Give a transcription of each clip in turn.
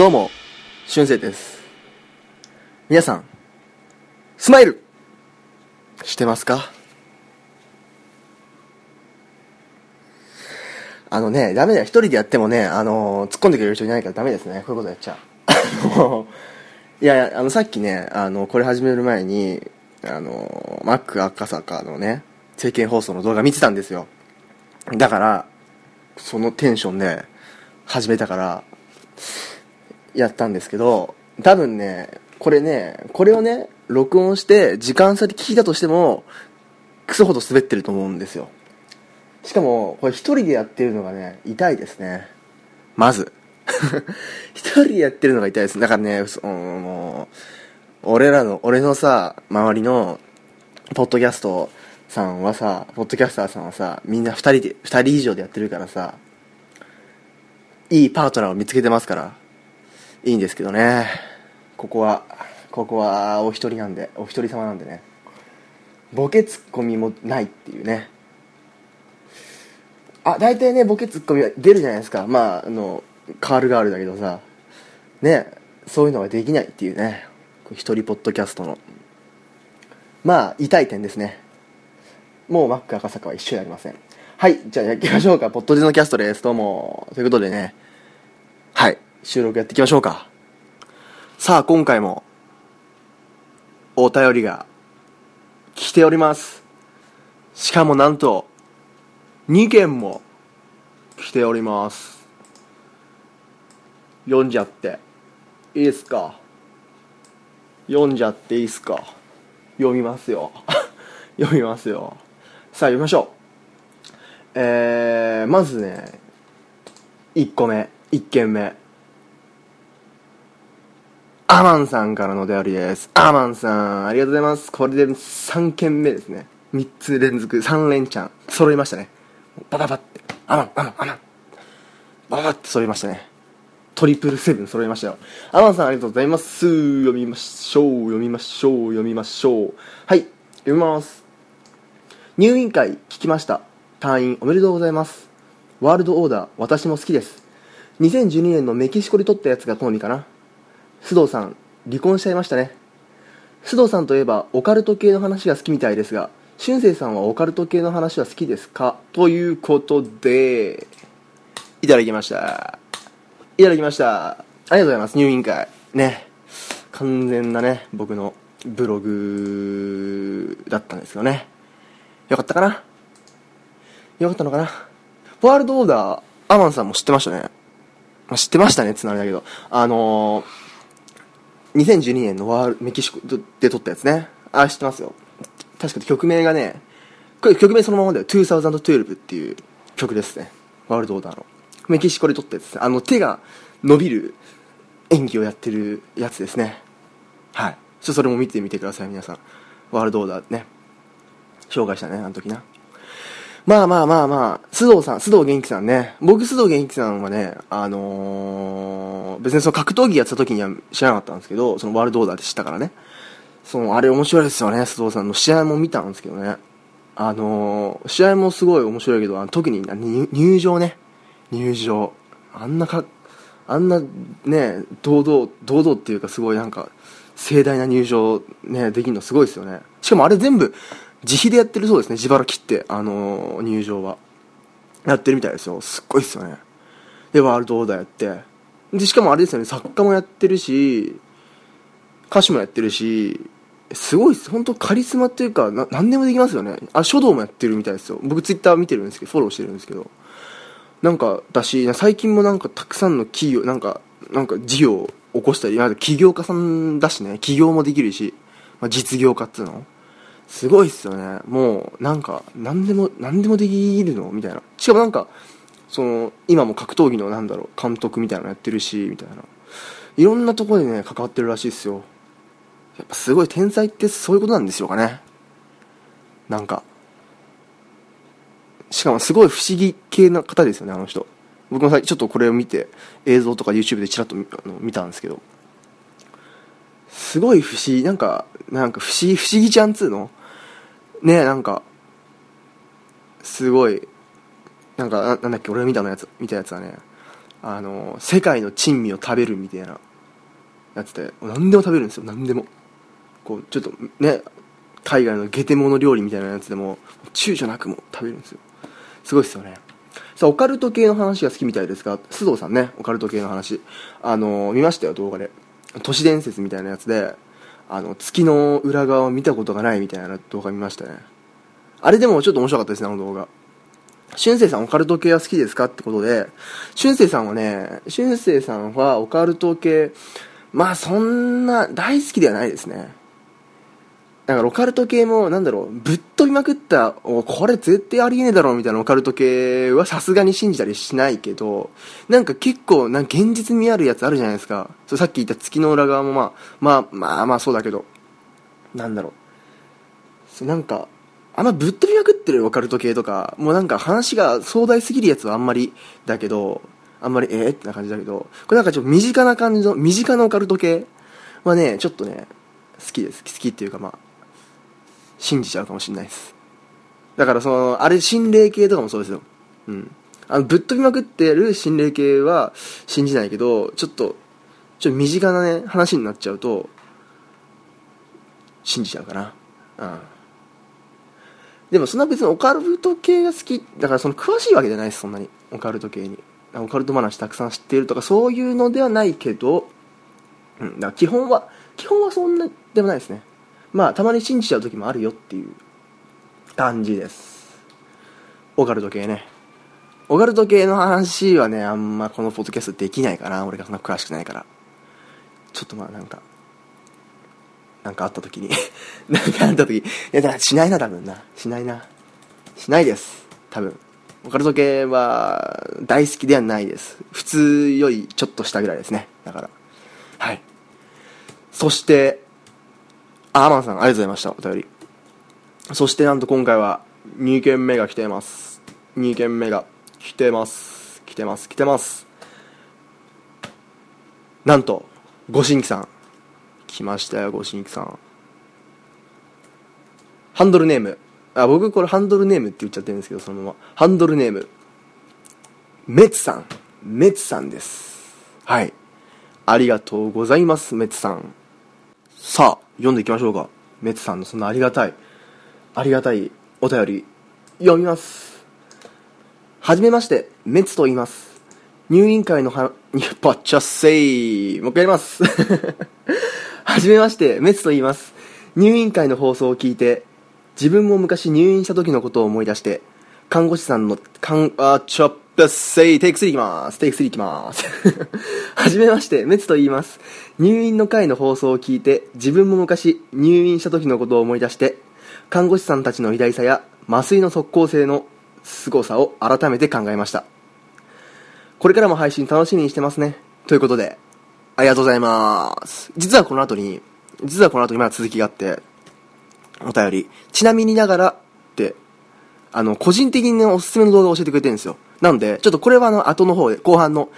どうも、しゅんせいです。皆さん、スマイルしてますか？あのね、ダメだよ。一人でやってもね、あのー突っ込んでくれる人いないからダメですね。こういうことやっちゃう。あのいやいや、あの、さっきね、あの、これ始める前に、あの、マック赤坂のね、政見放送の動画見てたんですよ。だから、そのテンションで始めたから、やったんですけど、多分ね、これね、これをね、録音して、時間差で聞いたとしても、クソほど滑ってると思うんですよ。しかも、これ一人でやってるのがね、痛いですね。まず。一人でやってるのが痛いです。だからね、そもう、俺らの、俺のさ、周りの、ポッドキャストさんはさ、ポッドキャスターさんはさ、みんな二人で、二人以上でやってるからさ、いいパートナーを見つけてますから、いいんですけどね。ここは、ここはお一人なんで、お一人様なんでね。ボケツッコミもないっていうね。あ、大体ね、ボケツッコミは出るじゃないですか。まあ、あの、カールガールだけどさ、ね、そういうのができないっていうね。一人ポッドキャストの。まあ、痛い点ですね。もうマック赤坂は一緒じゃありません。はい、じゃあやっていきましょうか。ポッドジのキャストです。どうも。ということでね、はい、収録やっていきましょうか。さあ、今回も、お便りが来ております。しかもなんと、2件も来ております。読んじゃって、いいですか？読んじゃっていいですか？読みますよ。読みますよ。さあ、読みましょう。えー、まずね、1個目、1件目。アマンさんからのお便りです。アマンさん、ありがとうございます。これで3件目ですね。3つ連続、3連チャン、揃いましたね。バババって、アマン、アマン、アマン。バババって揃いましたね。トリプルセブン揃いましたよ。アマンさんありがとうございます。読みましょう、読みましょう、読みましょう。はい、読みます。入院会聞きました。退院おめでとうございます。ワールドオーダー、私も好きです。2012年のメキシコで撮ったやつが好みかな。須藤さん、離婚しちゃいましたね。須藤さんといえば、オカルト系の話が好きみたいですが、俊生さんはオカルト系の話は好きですか？ということで、いただきました。いただきました。ありがとうございます。入院会。ね。完全なね、僕のブログだったんですよね。よかったかな？よかったのかな？ワールドオーダー、アマンさんも知ってましたね。知ってましたねってなるんだけど、あのー、2012年のワールメキシコで撮ったやつね。あ、知ってますよ。確かに曲名がね、これ曲名そのままだよ。2012っていう曲ですね。ワールドオーダーの。メキシコで撮ったやつ。あの手が伸びる演技をやってるやつですね。はい。ちょそれも見てみてください、皆さん。ワールドオーダーね。紹介したね、あの時な。まあまあまあまあ、須藤さん、須藤元気さんね。僕、須藤元気さんはね、あのー、別にその格闘技やってた時には知らなかったんですけど、そのワールドオーダーで知ったからね。その、あれ面白いですよね、須藤さんの試合も見たんですけどね。あのー、試合もすごい面白いけど、あの特に入入場ね。入場。あんなか、あんなね、堂々、堂々っていうかすごいなんか、盛大な入場ね、できるのすごいですよね。しかもあれ全部、自費でやってるそうですね。自腹切ってあのー入場は。やってるみたいですよ。すっごいっすよね。でワールドオーダーやって。でしかもあれですよね。作家もやってるし歌手もやってるしすごいっす。本当カリスマっていうかな何でもできますよね。あ書道もやってるみたいですよ。僕ツイッター見てるんですけどフォローしてるんですけど。なんかだし最近もなんかたくさんの企業なんかなんか事業を起こしたり起業家さんだしね。起業もできるし、まあ、実業家っつうの。すごいっすよね。もうなんか何でも何でもできるの？みたいな。しかもなんかその今も格闘技のなんだろう監督みたいなのやってるしみたいな。いろんなところでね関わってるらしいっすよ。やっぱすごい天才ってそういうことなんですよかね。なんか。しかもすごい不思議系な方ですよねあの人。僕もさちょっとこれを見て映像とか YouTube でちらっとあの見たんですけど。すごい不思議なんかなんか不思議不思議ちゃんっつうの？ねなんかすごいなんかなんだっけ俺が見たのやつ見たやつはねあの世界の珍味を食べるみたいなやつで何でも食べるんですよ何でも。こうちょっとね海外のゲテモノ料理みたいなやつでも躊躇なくも食べるんですよ。すごいですよね。さあオカルト系の話が好きみたいですが須藤さんねオカルト系の話。あの見ましたよ動画で。都市伝説みたいなやつであの月の裏側を見たことがないみたいな動画見ましたね。あれでもちょっと面白かったですねあの動画。しゅんせいさんオカルト系は好きですかってことで。俊生さんはねしゅんせいさんはオカルト系まあそんな大好きではないですね。だからオカルト系もなんだろうぶっ飛びまくったおこれ絶対ありえねえだろみたいなオカルト系はさすがに信じたりしないけどなんか結構なんか現実味あるやつあるじゃないですか。そうさっき言った月の裏側もまあまあまあまあそうだけど。なんだろう。そうなんかあんまぶっ飛びまくってるオカルト系とか。もうなんか話が壮大すぎるやつはあんまりだけどあんまりえー、ってな感じだけど。これなんかちょっと身近な感じの身近なオカルト系はねちょっとね好きです。好きっていうかまあ信じちゃうかもしれないです。だからそのあれ心霊系とかもそうですよ。うん。あのぶっ飛びまくってる心霊系は信じないけどちょっとちょっと身近なね話になっちゃうと信じちゃうかな。うん。でもそんな別にオカルト系が好きだからその詳しいわけじゃないですそんなに。オカルト系に。オカルト話たくさん知っているとかそういうのではないけど、うん、だから基本は基本はそんなでもないですね。まあたまに信じちゃう時もあるよっていう感じです。オカルト系ね。オカルト系の話はねあんまこのポッドキャストできないかな俺がそんな詳しくないから。ちょっとまあなんかなんかあった時に。なんかあった時。いやだしないな多分な。しないな。しないです。多分。オカルト系は大好きではないです。普通よりちょっと下ぐらいですね。だから。はい。そしてアーマンさんありがとうございましたお便り。そしてなんと今回は2件目が来ています。2件目が来てます。来てます。来てます。なんとご新規さん。来ましたよご新規さん。ハンドルネーム。あ僕これハンドルネームって言っちゃってるんですけどそのまま。ハンドルネーム。メツさん。メツさんです。はい。ありがとうございますメツさん。さあ読んでいきましょうか。メツさんのそんなありがたいありがたいお便り読みます。はじめましてメツと言います。入院会のはパッチャッセイもう一回やります。はじめましてメツと言います。入院会の放送を聞いて自分も昔入院した時のことを思い出して看護師さんのかんあちょっせいテイク3いきます。テイク3いきます。はじめましてメツと言います。入院の会の放送を聞いて自分も昔入院した時のことを思い出して看護師さんたちの偉大さや麻酔の即効性の凄さを改めて考えました。これからも配信楽しみにしてますね。ということでありがとうございます。実はこの後に実はこの後にまだ続きがあってお便り。ちなみにながらあの個人的に、ね、おすすめの動画を教えてくれてるんですよ。なのでちょっとこれはあの後の方で後半の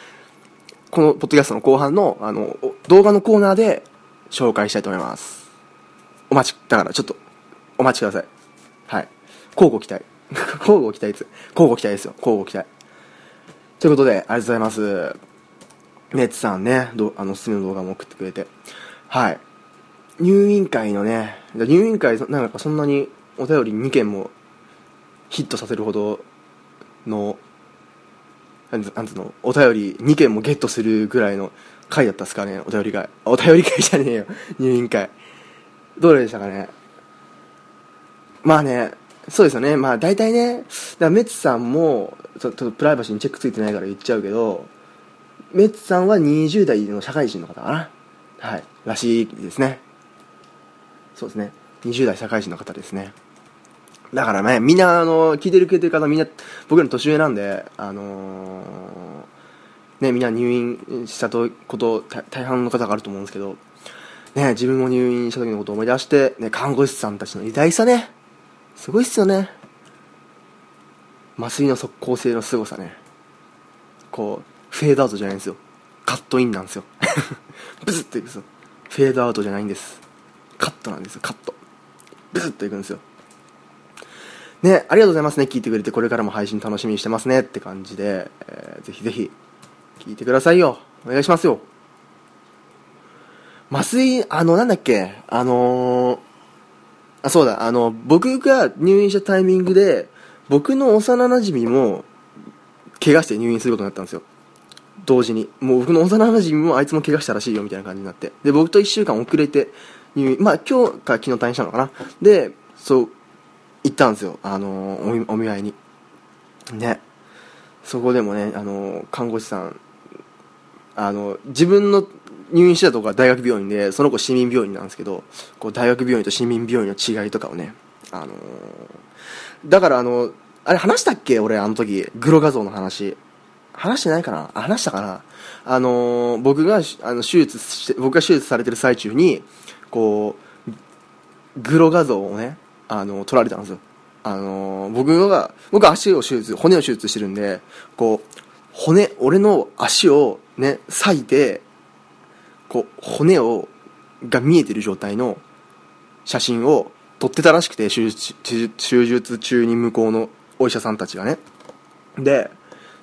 このポッドキャストの後半のあの動画のコーナーで紹介したいと思います。お待ちだからちょっとお待ちください。はい。交互期待。交互期待です交互期待ですよ。交互期待。ということでありがとうございます。メッツさんねどあのおすすめの動画も送ってくれて。はい。入院会のね入院会なんかそんなにお便り2件もヒットさせるほどのなんつうのお便り2件もゲットするぐらいの回だったっすかね。お便り会お便り会じゃねえよ。入院会。どれでしたかね。まあねそうですよね。まあ大体ねだメッツさんもちょっとプライバシーにチェックついてないから言っちゃうけどメッツさんは20代の社会人の方かな。はい。らしいですね。そうですね。20代社会人の方ですね。だからねみんなあの聞いてるくれてる方みんな僕らの年上なんであのー、ねみんな入院したとこと大半の方があると思うんですけどね自分も入院した時のことを思い出してね看護師さんたちの偉大さねすごいっすよね。麻酔の即効性の凄さね。こうフェードアウトじゃないんですよ。カットインなんですよ。ブスっていくんですよ。フェードアウトじゃないんです。カットなんですよ。カット。ブスッといくんですよ。ねありがとうございますね聞いてくれてこれからも配信楽しみにしてますねって感じで、えー、ぜひぜひ聞いてくださいよ。お願いしますよ。麻酔、あの、なんだっけ、あのー、あ、そうだ、あの、僕が入院したタイミングで、僕の幼馴染も、怪我して入院することになったんですよ。同時に。もう僕の幼馴染もあいつも怪我したらしいよ、みたいな感じになって。で、僕と1週間遅れて入院、まあ今日か昨日退院したのかな。で、そう、行ったんですよ。あの、お見舞いに。ね。そこでもね、あの、看護師さん、あの、自分の入院してたとこは大学病院でその子市民病院なんですけどこう大学病院と市民病院の違いとかをね、あのー、だからあのあれ話したっけ？俺あの時グロ画像の話話してないかな？話したかな？あのー、僕があの手術して僕が手術されてる最中にこうグロ画像をねあの撮られたんですよ。あの、僕が僕は足を手術骨を手術してるんでこう骨俺の足をね裂いてこう骨をが見えてる状態の写真を撮ってたらしくて手術中に向こうのお医者さんたちがね。で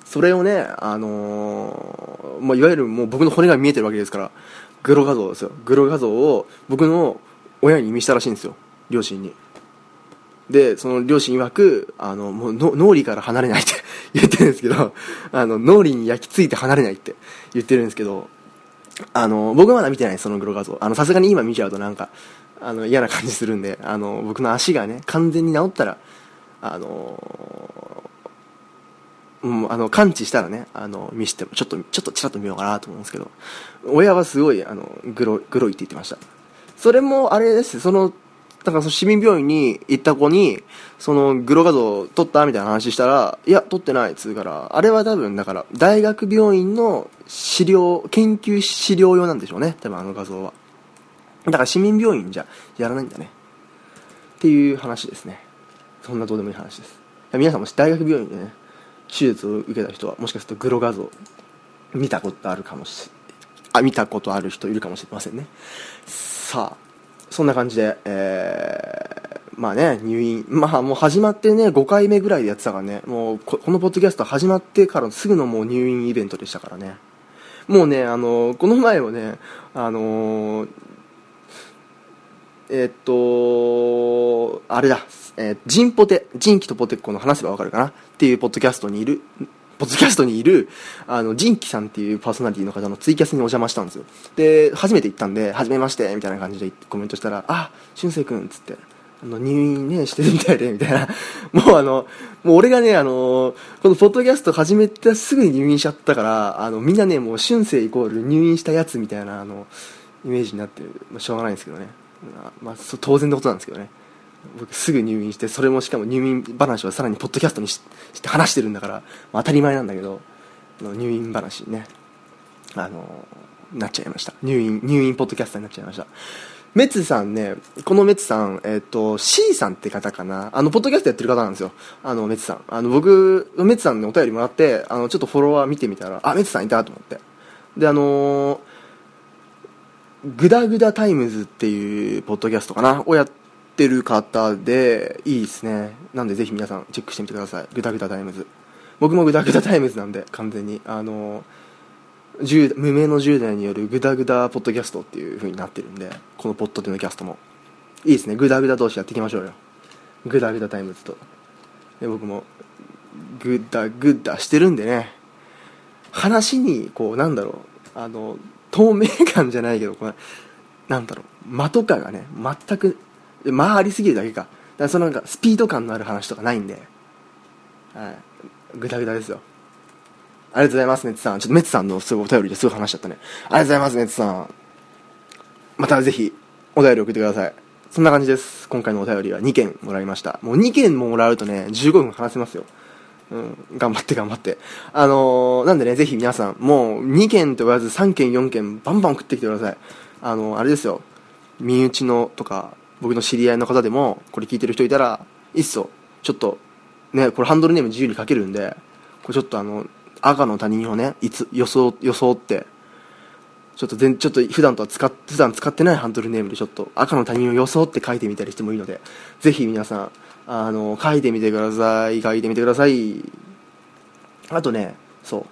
それをねあのー、まあ、いわゆるもう僕の骨が見えてるわけですからグロ画像ですよ。グロ画像を僕の親に見したらしいんですよ。両親に。でその両親曰くあのもうの脳裏から離れないって 言ってるんですけどあの脳裏に焼き付いて離れないって言ってるんですけどあの、僕まだ見てないそのグロ画像。あの、さすがに今見ちゃうとなんか、あの、嫌な感じするんで、あの、僕の足がね、完全に治ったら、あのうん、あの、感知したらね、あの、見せても、ちょっと、ちょっとちらっと見ようかなと思うんですけど、親はすごい、あの、グロ、グロいって言ってました。それも、あれですその、だからその市民病院に行った子に、そのグロ画像撮ったみたいな話したら、いや、撮ってないっつうから、あれは多分だから、大学病院の資料、研究資料用なんでしょうね、多分あの画像は。だから市民病院じゃやらないんだね。っていう話ですね。そんなどうでもいい話です。皆さんもし大学病院でね、手術を受けた人は、もしかするとグロ画像、見たことあるかもしあ、見たことある人いるかもしれませんね。さあ、そんな感じで、えー、まあね、入院、まあもう始まってね、5回目ぐらいでやってたからね、もうこのポッドキャスト始まってからすぐのもう入院イベントでしたからね。もうね、あの、この前はね、あのえっと、あれだ、えー、ジンポテ、ジンキとポテッコの話せばわかるかな？っていうポッドキャストにいる、ポッドキャストにいる、あの、ジンキさんっていうパーソナリティの方のツイキャスにお邪魔したんですよ。で、初めて行ったんで、はじめまして、みたいな感じでコメントしたら、あ、俊く君、つって、あの、入院ね、してるみたいで、みたいな。もうあの、もう俺がね、あの、このポッドキャスト始めてすぐに入院しちゃったから、あの、みんなね、もう俊生イコール入院したやつみたいな、あの、イメージになってる。まあ、しょうがないんですけどね。まあ、当然のことなんですけどね。僕すぐ入院してそれもしかも入院話をさらにポッドキャストにして話してるんだから、まあ、当たり前なんだけど入院話にねあのなっちゃいました入院入院ポッドキャスターになっちゃいましたメツさんね、このメツさん、えっ、ー、と、C さんって方かな？あの、ポッドキャストやってる方なんですよ。あの、メツさん。あの、僕、メツさんにお便りもらって、あの、ちょっとフォロワー見てみたら、あ、メツさんいたと思って。で、あのー、グダグダタイムズっていうポッドキャストかな？をやっってる方でいいですね。なんでぜひ皆さんチェックしてみてください。グダグダタイムズ。僕もグダグダタイムズなんで完全に。あの無名の10代によるグダグダポッドキャストっていう風になってるんでこのポッドでのキャストも。いいですね。グダグダ同士やっていきましょうよ。グダグダタイムズと。で僕もグダグダしてるんでね。話にこうなんだろう。あの透明感じゃないけどこれなんだろう。間とかがね全くまあありすぎるだけか。だからそのなんかスピード感のある話とかないんで。はい。グダグダですよ。ありがとうございますメッツさん。ちょっとメッツさんのすごいお便りですぐ話しちゃったね。ありがとうございますメッツさん。またぜひお便り送ってください。そんな感じです。今回のお便りは2件もらいました。もう2件ももらうとね15分話せますよ。うん、頑張って頑張って。あのー、なんでね、ぜひ皆さん、もう2件と言わず3件、4件、バンバン送ってきてください。あのー、あれですよ、身内のとか、僕の知り合いの方でもこれ聞いてる人いたらいっそちょっとねこれハンドルネーム自由に書けるんでこれちょっとあの赤の他人をねいつ装装ってちょっと全ちょっと普段とは使っ普段使ってないハンドルネームでちょっと赤の他人を装って書いてみたりしてもいいのでぜひ皆さんあの書いてみてください書いてみてください。あとねそう。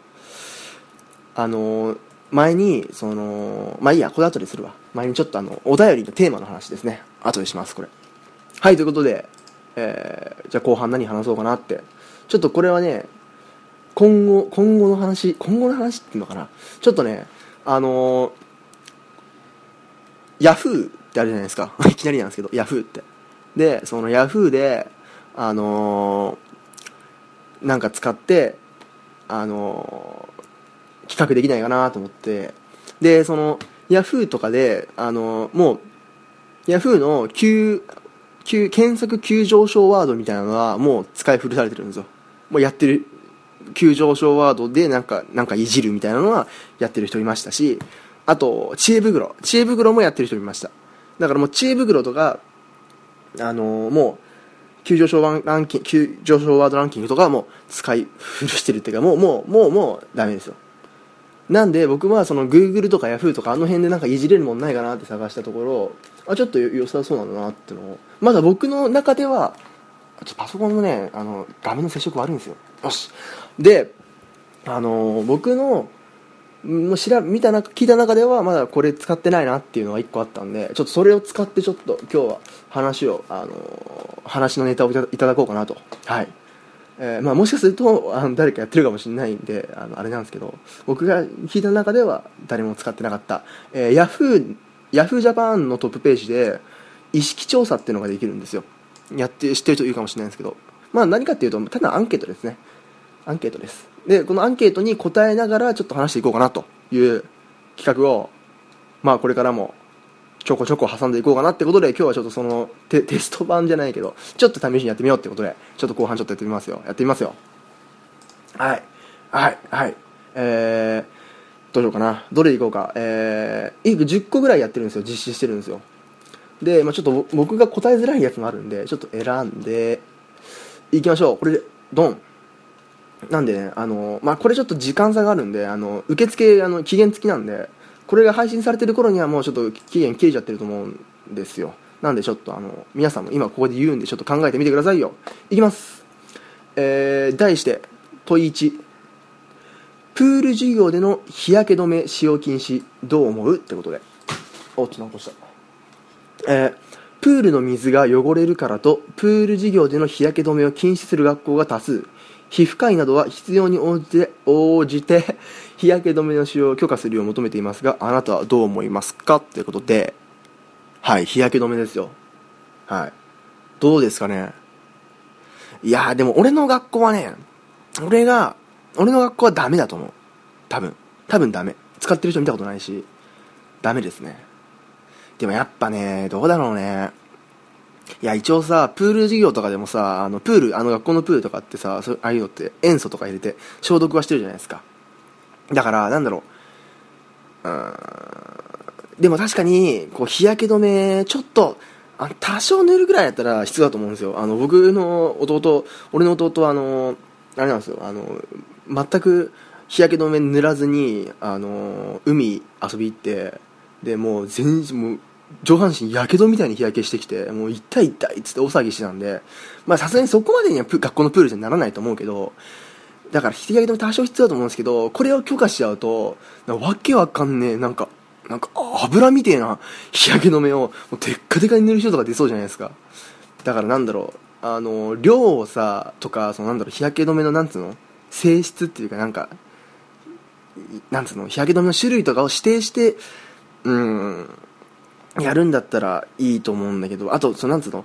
あの前にそのまあいいやこれ後でするわ。前にちょっとあのお便りのテーマの話ですね。後でしますこれ。はいということで、えー、じゃあ後半何話そうかなって。ちょっとこれはね今後今後の話今後の話っていうのかな。ちょっとねあのヤフーってあるじゃないですか。いきなりなんですけどヤフーって。でそのヤフーであのーなんか使ってあのー企画できないかなと思って。でそのヤフーとかであのーもうヤフーの急急検索急上昇ワードみたいなのはもう使い古されてるんですよ。もうやってる急上昇ワードでなんかなんかいじるみたいなのはやってる人いましたしあと知恵袋知恵袋もやってる人いました。だからもう知恵袋とかあのーもう急上昇ワンランキング急上昇ワードランキングとかはもう使い古してるっていうかもうもうもうもうダメですよ。なんで僕はその Google とか Yahoo とかあの辺でなんかいじれるもんないかなって探したところあちょっと良さそうなんだなってのをまだ僕の中ではちょパソコンのねあの画面の接触悪いんですよ。よし。であの僕のもう調見た中聞いた中ではまだこれ使ってないなっていうのが1個あったんでちょっとそれを使ってちょっと今日は話をあの話のネタをいただこうかなと。はい。えーまあ、もしかするとあの誰かやってるかもしれないんであのあれなんですけど僕が聞いた中では誰も使ってなかった、えー、ヤフーヤフージャパンのトップページで意識調査っていうのができるんですよ。やって知ってる人いるかもしれないんですけど。まあ何かっていうとただアンケートですね。アンケートです。でこのアンケートに答えながらちょっと話していこうかなという企画をまあこれからもちょこちょこ挟んでいこうかなってことで今日はちょっとそのテテスト版じゃないけどちょっと試しにやってみようってことでちょっと後半ちょっとやってみますよ。やってみますよ。はい。はい。はい。えー、どうしようかな。どれいこうか。えー、10個ぐらいやってるんですよ。実施してるんですよ。で、まあ、ちょっと僕が答えづらいやつもあるんでちょっと選んでいきましょう。これでドン。なんでねあのまあこれちょっと時間差があるんであの受付あの期限付きなんでこれが配信されてる頃にはもうちょっと期限切れちゃってると思うんですよ。なんでちょっとあの皆さんも今ここで言うんでちょっと考えてみてくださいよ。いきます。えー、題して問い1プール授業での日焼け止め使用禁止どう思うってことで。おっと何個した。えー、プールの水が汚れるからとプール授業での日焼け止めを禁止する学校が多数。皮膚科医などは必要に応じて応じて 日焼け止めの使用を許可するよう求めていますがあなたはどう思いますか？ということではい日焼け止めですよ。はい。どうですかね？いやでも俺の学校はね俺が俺の学校はダメだと思う。多分。多分ダメ。使ってる人見たことないしダメですね。でもやっぱねどうだろうね。いや一応さプール授業とかでもさあのプールあの学校のプールとかってさそああいうのって塩素とか入れて消毒はしてるじゃないですか。だからなんだろう。うんでも確かにこう日焼け止めちょっとあ多少塗るぐらいやったら必要だと思うんですよ。あの僕の弟俺の弟はあのあれなんですよ。あの全く日焼け止め塗らずにあの海遊び行ってでもう全もう上半身やけどみたいに日焼けしてきてもう痛い痛いっつって大騒ぎしてたんでまあさすがにそこまでには学校のプールじゃならないと思うけどだから日焼け止め多少必要だと思うんですけどこれを許可しちゃうとわけわかんねえなんかなんか油みてえな日焼け止めをもうテッカテカに塗る人とか出そうじゃないですか。だからなんだろうあの量をさとかそのなんだろう日焼け止めのなんつうの性質っていうかなんかなんつうの日焼け止めの種類とかを指定してうんやるんだったらいいと思うんだけどあとそのなんつうの？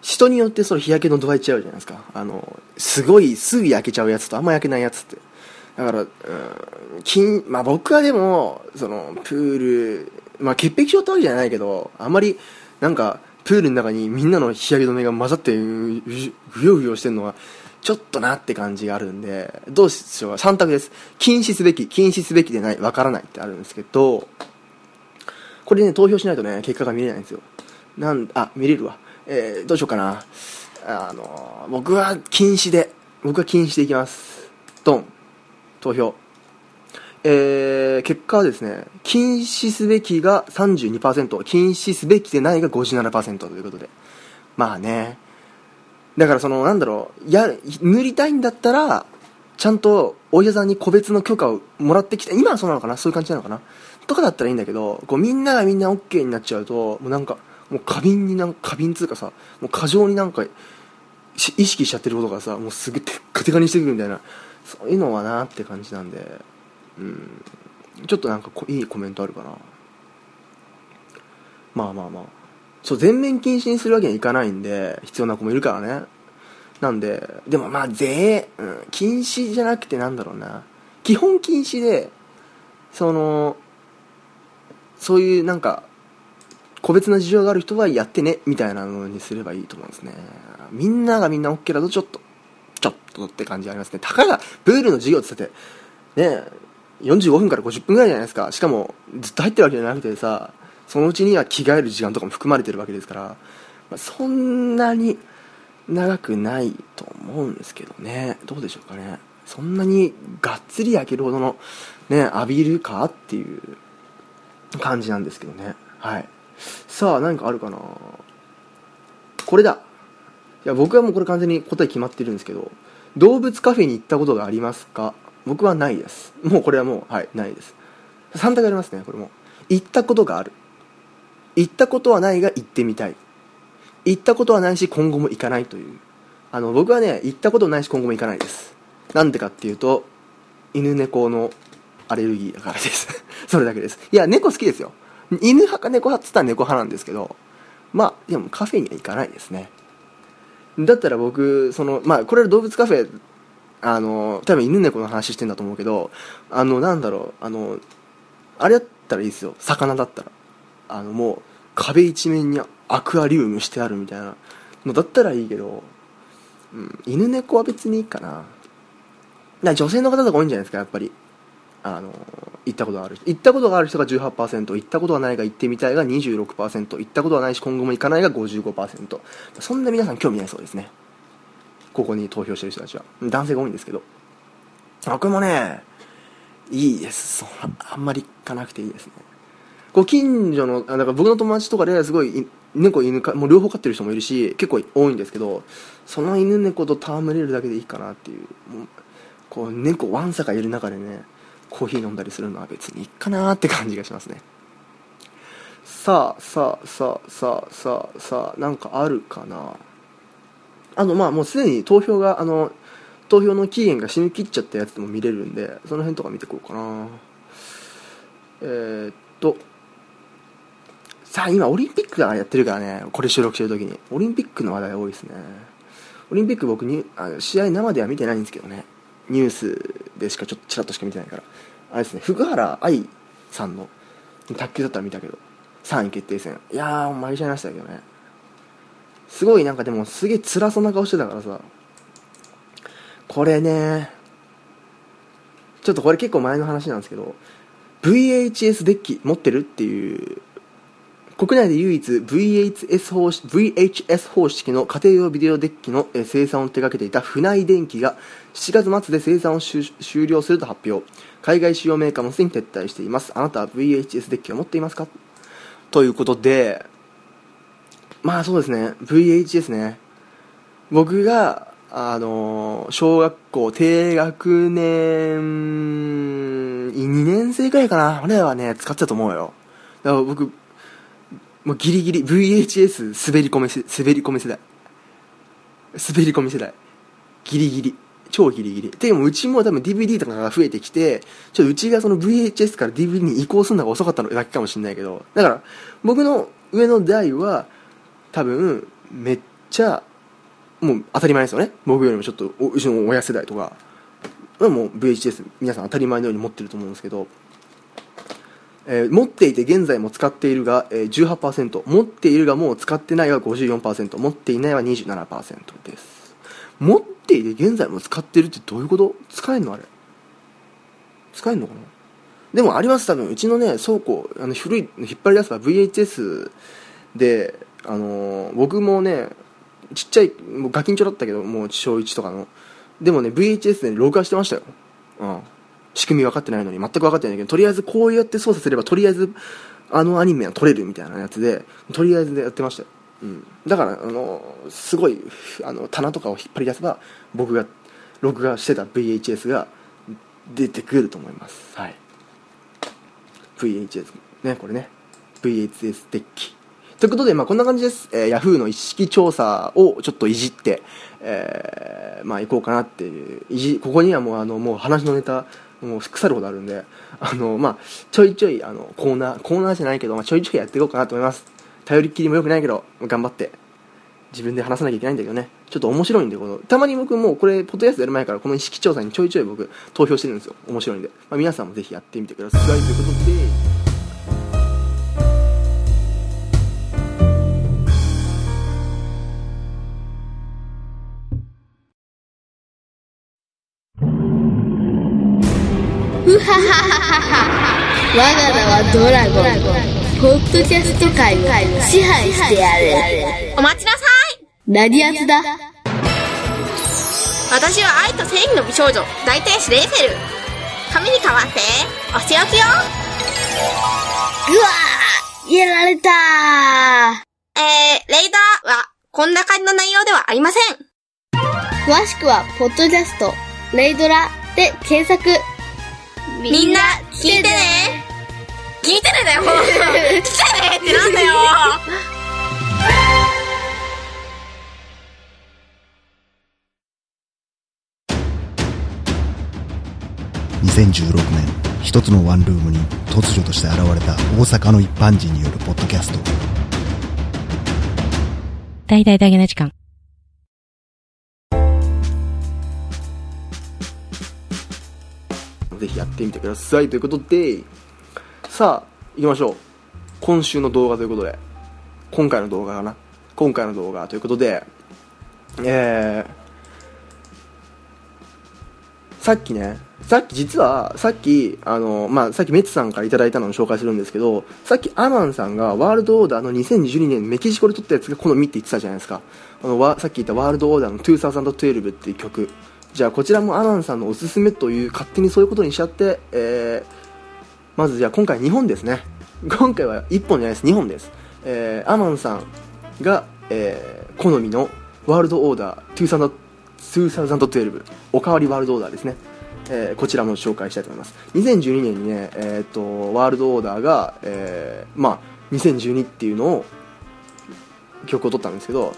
人によってその日焼けの度合い違うじゃないですか。あのすごいすぐ焼けちゃうやつとあんま焼けないやつって。だから、うん金まあ、僕はでもそのプール、まあ、潔癖症ってわけじゃないけどあんまりなんかプールの中にみんなの日焼け止めが混ざってうぐよぐよしてるのはちょっとなって感じがあるんでどうしよう。3択です。禁止すべき禁止すべきでないわからないってあるんですけどこれね投票しないとね結果が見れないんですよ。なんあ見れるわ。えー、どうしようかな。あの僕は禁止で僕は禁止でいきます。ドン。投票。えー、結果はですね禁止すべきが32%禁止すべきでないが57%ということで。まあね。だからそのなんだろうや塗りたいんだったらちゃんとお医者さんに個別の許可をもらってきて今はそうなのかな？そういう感じなのかな？とかだったらいいんだけどこうみんながみんな OK になっちゃうともうなんかもう過敏になん過敏つうかさもう過剰になんか意識しちゃってることがさもうすぐテッカテカにしてくるみたいなそういうのはなって感じなんでうん。ちょっとなんかいいコメントあるかな。まあまあまあ。そう全面禁止にするわけにはいかないんで必要な子もいるからね。なんででもまあ税、うん、禁止じゃなくてなんだろうな。基本禁止でそのそういうなんか個別な事情がある人はやってねみたいなのにすればいいと思うんですね。みんながみんな OK だとちょっとちょっとって感じありますね。たかがプールの授業って言ってね45分から50分ぐらいじゃないですか。しかもずっと入ってるわけじゃなくてさそのうちには着替える時間とかも含まれてるわけですから、まあ、そんなに長くないと思うんですけどね。どうでしょうかね。そんなにがっつり焼けるほどのね浴びるかっていう感じなんですけどね。はい。さあ何かあるかな？これだ。いや僕はもうこれ完全に答え決まってるんですけど動物カフェに行ったことがありますか？僕はないです。もうこれはもうはいないです。3択ありますねこれも。行ったことがある。行ったことはないが行ってみたい。行ったことはないし今後も行かないという。あの僕はね行ったことないし今後も行かないです。なんでかっていうと犬猫のアレルギーだからです。それだけです。いや猫好きですよ。犬派か猫派っつったら猫派なんですけどまあでもカフェには行かないですね。だったら僕そのまあこれは動物カフェあの多分犬猫の話してんだと思うけどあのなんだろうあのあれだったらいいですよ。魚だったら。あのもう壁一面にアクアリウムしてあるみたいな。のだったらいいけど、うん、犬猫は別にいいかな。な女性の方とか多いんじゃないですかやっぱり。あの行ったことがある人行ったことがある人が18%行ったことはないが行ってみたいが26%行ったことはないし今後も行かないが55%そんな皆さん興味ないそうですね。ここに投票してる人たちは。男性が多いんですけど。僕もねいいです。そあんまり行かなくていいですね。ご近所のあだか僕の友達とかですごい猫犬かもう両方飼ってる人もいるし結構多いんですけどその犬猫と戯れるだけでいいかなっていうこう猫わんさかいる中でねコーヒー飲んだりするのは別にいいかなって感じがしますね。さあさあさあさあさあさあなんかあるかな？あのまあもうすでに投票があの投票の期限が締め切っちゃったやつでも見れるんでその辺とか見てこうかな。えー、っとさあ今オリンピックがやってるからねこれ収録してる時に。オリンピックの話題多いですね。オリンピック僕にあ試合生では見てないんですけどね。ニュースでしかちょっとちらっとしか見てないから。あれですね福原愛さんの卓球だったら見たけど3位決定戦。いやー負けちゃいましたけどね。すごいなんかでもすげえ辛そうな顔してたからさ。これねちょっとこれ結構前の話なんですけど VHS デッキ持ってるっていう国内で唯一 VHS 方式 VHS 方式の家庭用ビデオデッキの生産を手掛けていた船井電機が7月末で生産を終了すると発表。海外主要メーカーもすでに撤退しています。あなたは VHS デッキを持っていますか？ということでまあそうですね。VHS ね。僕があの小学校低学年2年生くらいかな。俺はね使ってたと思うよ。だから僕もうギリギリ VHS 滑り込み滑り込み世代滑り込み世代ギリギリ。超ギリギリ。でもうちも多分 DVD とかが増えてきてちょっとうちがその VHS から DVD に移行するのが遅かったのだけかもしれないけど。だから僕の上の代は多分めっちゃもう当たり前ですよね。僕よりもちょっとうちの親世代とかもう VHS 皆さん当たり前のように持ってると思うんですけど。えー、持っていて現在も使っているが、えー、18%持っているがもう使ってないが54%持っていないは27%です。持っていて現在も使ってるってどういうこと？使えんのあれ。使えんのかな？でもあります。多分うちのね倉庫あの古い引っ張り出せば VHS であのー、僕もねちっちゃいもうガキンチョだったけどもう小1とかの。でもね VHS で録画してましたよ。うん。仕組み分かってないのに全く分かってないんだけどとりあえずこうやって操作すればとりあえずあのアニメは撮れるみたいなやつでとりあえずでやってましたよ、うん、だからあのすごいあの棚とかを引っ張り出せば僕が録画してた VHS が出てくると思います。はい。VHS ねこれね。VHS デッキ。ということで、まあ、こんな感じです。えー、Yahoo の意識調査をちょっといじって、えー、まあ、行こうかなっていう。いじ、ここにはもう、あの、もう話のネタ、もう腐るほどあるんで、あの、まあ、ちょいちょい、あの、コーナー、コーナーじゃないけど、まあ、ちょいちょいやっていこうかなと思います。頼りっきりも良くないけど、頑張って、自分で話さなきゃいけないんだけどね。ちょっと面白いんで、この、たまに僕もうこれ、ポッドキャストやる前から、この意識調査にちょいちょい僕、投票してるんですよ。面白いんで。まあ、皆さんもぜひやってみてください。ということで、我が名はドラゴンポッドキャスト界を支配してやるお待ちなさい。何奴だ。私は愛と正義の美少女大天使レイフェル。神に代わってお仕置きよ。うわーやられたえー、レイダーはこんな感じの内容ではありません。詳しくはポッドキャストレイドラで検索みんな聞いてね。聞いてねだよ来 てねってなんだよ。2016年一つのワンルームに突如として現れた大阪の一般人によるポッドキャスト。大々だけな時間ぜひやってみてください。ということでさあ行きましょう。今週の動画ということで今回の動画かな？今回の動画。ということでえー、さっきねさっき実はさっきあの、まあ、さっきメッツさんからいただいたのを紹介するんですけどさっきアマンさんがワールドオーダーの2012年メキシコで撮ったやつが好みって言ってたじゃないですか。あのさっき言ったワールドオーダーの2012っていう曲。じゃあこちらもアナンさんのおすすめという勝手にそういうことにしちゃって、えー、まずじゃあ今回2本ですね。今回は1本じゃないです。2本です、えー、アマンさんが、えー、好みのワールドオーダー2012おかわりワールドオーダーですね、えー、こちらも紹介したいと思います。2012年にね、えーと、ワールドオーダーが、えー、まあ2012っていうのを曲を取ったんですけど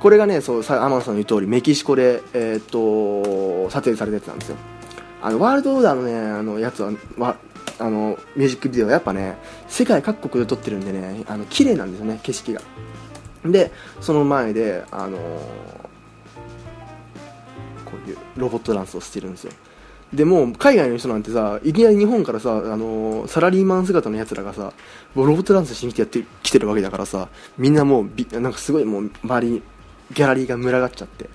これがねそうアマンさんの言う通りメキシコで、えー、っと撮影されたやつなんですよ。あのワールドオーダーのねあのやつはわあのミュージックビデオはやっぱね世界各国で撮ってるんでねあの綺麗なんですよね景色が。でその前であのこういうロボットダンスをしてるんですよ。でも海外の人なんてさいきなり日本からさ、あのー、サラリーマン姿のやつらがさロボットダンスしに来てやってきてるわけだからさみんなもうびなんかすごいもう周りギャラリーが群がっちゃって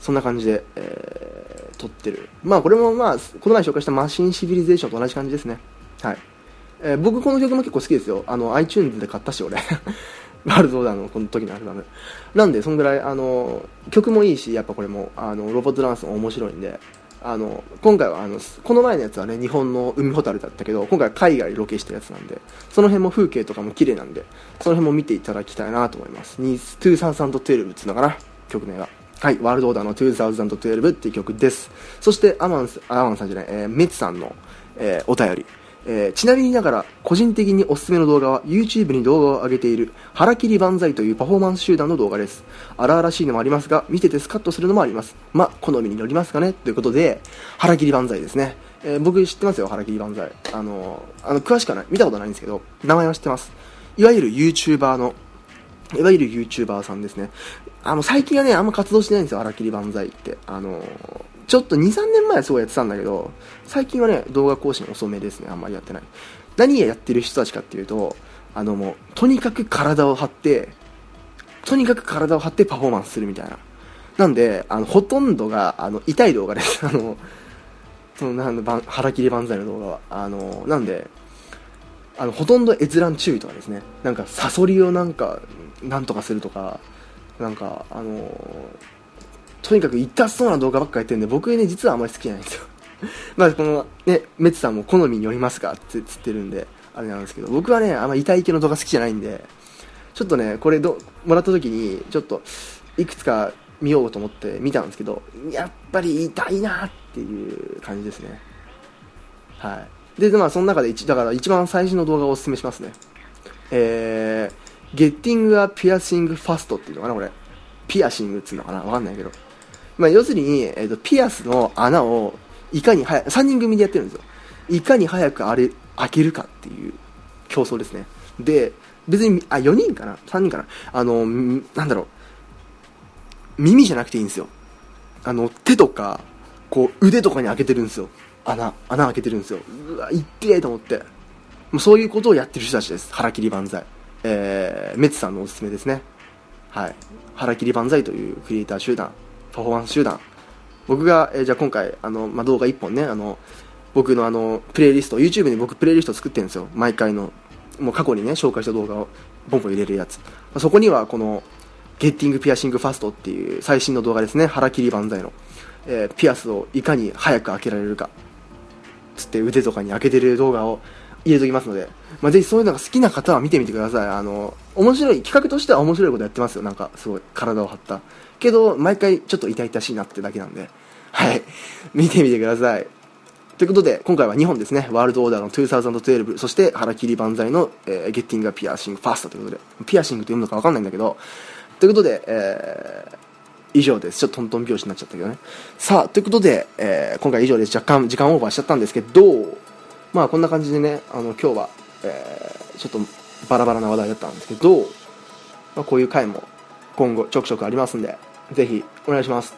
そんな感じで、えー、撮ってる。まあこれもまあこの前紹介したマシンシビリゼーションと同じ感じですね。はい、えー、僕この曲も結構好きですよ。あの iTunes で買ったし俺。ワールドオーダーのこの時のアルバム。なんでそんぐらいあの曲もいいしやっぱこれもあのロボットダンスも面白いんであの今回はあのこの前のやつはね日本の海ほたるだったけど今回は海外ロケしたやつなんでその辺も風景とかも綺麗なんでその辺も見ていただきたいなと思います。2012っていうのかな曲名がはいワールドオーダーの2012っていう曲ですそしてアマンアマンさんじゃない、えー、メツさんの、えー、お便りえー、ちなみにながら個人的におすすめの動画は YouTube に動画を上げている腹切り万歳というパフォーマンス集団の動画です。荒々しいのもありますが見ててスカッとするのもあります。まあ好みによりますかね？ということで腹切り万歳ですね、えー、僕知ってますよ腹切り万歳。あのあの詳しくはない。見たことないんですけど名前は知ってます。いわゆる YouTuber のいわゆる YouTuber さんですね。あの、最近はね、あんま活動してないんですよ、荒切り万歳って。あのちょっと2、3年前はすごいやってたんだけど、最近はね、動画更新遅めですね。あんまりやってない。何やってる人たちかっていうと、あのもう、とにかく体を張って、とにかく体を張ってパフォーマンスするみたいな。なんで、あの、ほとんどが、あの、痛い動画です。あの、その、なんだ、腹切り万歳の動画は。あの、なんで、あの、ほとんど閲覧注意とかですね。なんか、サソリをなんか、なんとかするとか、なんか、あのとにかく痛そうな動画ばっかやってるんで、僕ね、実はあんまり好きじゃないんですよ。まあ、この、ね、メツさんも好みによりますかってつってるんで、あれなんですけど、僕はね、あんまり痛い系の動画好きじゃないんで、ちょっとね、これど、もらった時に、ちょっと、いくつか見ようと思って見たんですけどやっぱり痛いなっていう感じですね。はい。でまあその中でだから一番最初の動画をおすすめしますね。えー、Getting a Piercing Fast っていうのかなこれ。ピアシングっつうのかなわかんないけど。まあ要するに、えーと、ピアスの穴をいかに早く3人組でやってるんですよ。いかに早くあれ開けるかっていう競争ですね。で別にあ4人かな？3人かな？あのなんだろう。耳じゃなくていいんですよ。あの手とかこう腕とかに開けてるんですよ。穴穴開けてるんですよ。うわいってえと思って。もうそういうことをやってる人たちです。腹切り万歳。えー、メッツさんのおすすめですね。はい。腹切り万歳というクリエイター集団。パフォーマンス集団。僕が、えー、じゃあ今回あの、ま、動画1本ねあの僕のあのプレイリスト YouTube に僕プレイリスト作ってるんですよ。毎回の。もう過去にね紹介した動画をボンボン入れるやつ。まそこにはこのゲッティングピアシングファストっていう最新の動画ですね。腹切り万歳の、えー、ピアスをいかに早く開けられるか。つって腕とかに開けてる動画を入れときますので、まあ、ぜひそういうのが好きな方は見てみてください。あの面白い企画としては面白いことやってますよ。なんかすごい体を張った。けど毎回ちょっと痛々しいなってだけなんで。はい。見てみてください。ということで今回は2本ですね。ワールドオーダーの2012そして腹切り万歳の、えー、ゲッティングがピアシングファーストということで。ピアシングと読むのか分かんないんだけど。ということで、えー、以上です。ちょっとトントン拍子になっちゃったけどね。さあ、ということで、えー、今回以上です。若干時間オーバーしちゃったんですけど、まあこんな感じでね、あの今日は、えー、ちょっとバラバラな話題だったんですけど、まあ、こういう回も今後ちょくちょくありますんで、ぜひお願いします。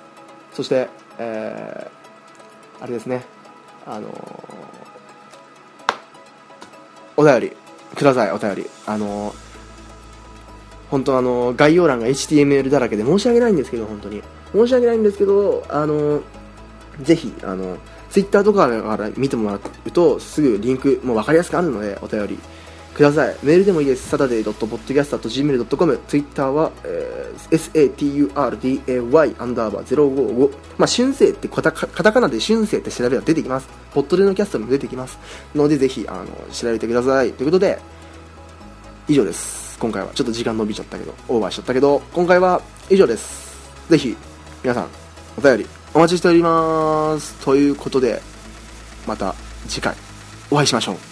そして、えー、あれですね、あのー、お便りください、お便り。あのー本当あの概要欄が HTML だらけで申し訳ないんですけど本当に申し訳ないんですけどあのぜひあの Twitter とかから見てもらうとすぐリンクも分かりやすくあるのでお便り。ください。メールでもいいです。サタデー .podcast.gmail.com ツイッターは、えー、saturday アンダーバー055まあ春生ってカタカナで春生って調べれば出てきます。ポットでのキャストも出てきます。のでぜひあの調べてください。ということで以上です。今回は。ちょっと時間伸びちゃったけどオーバーしちゃったけど今回は以上です。ぜひ皆さんお便り。お待ちしております。ということでまた次回お会いしましょう。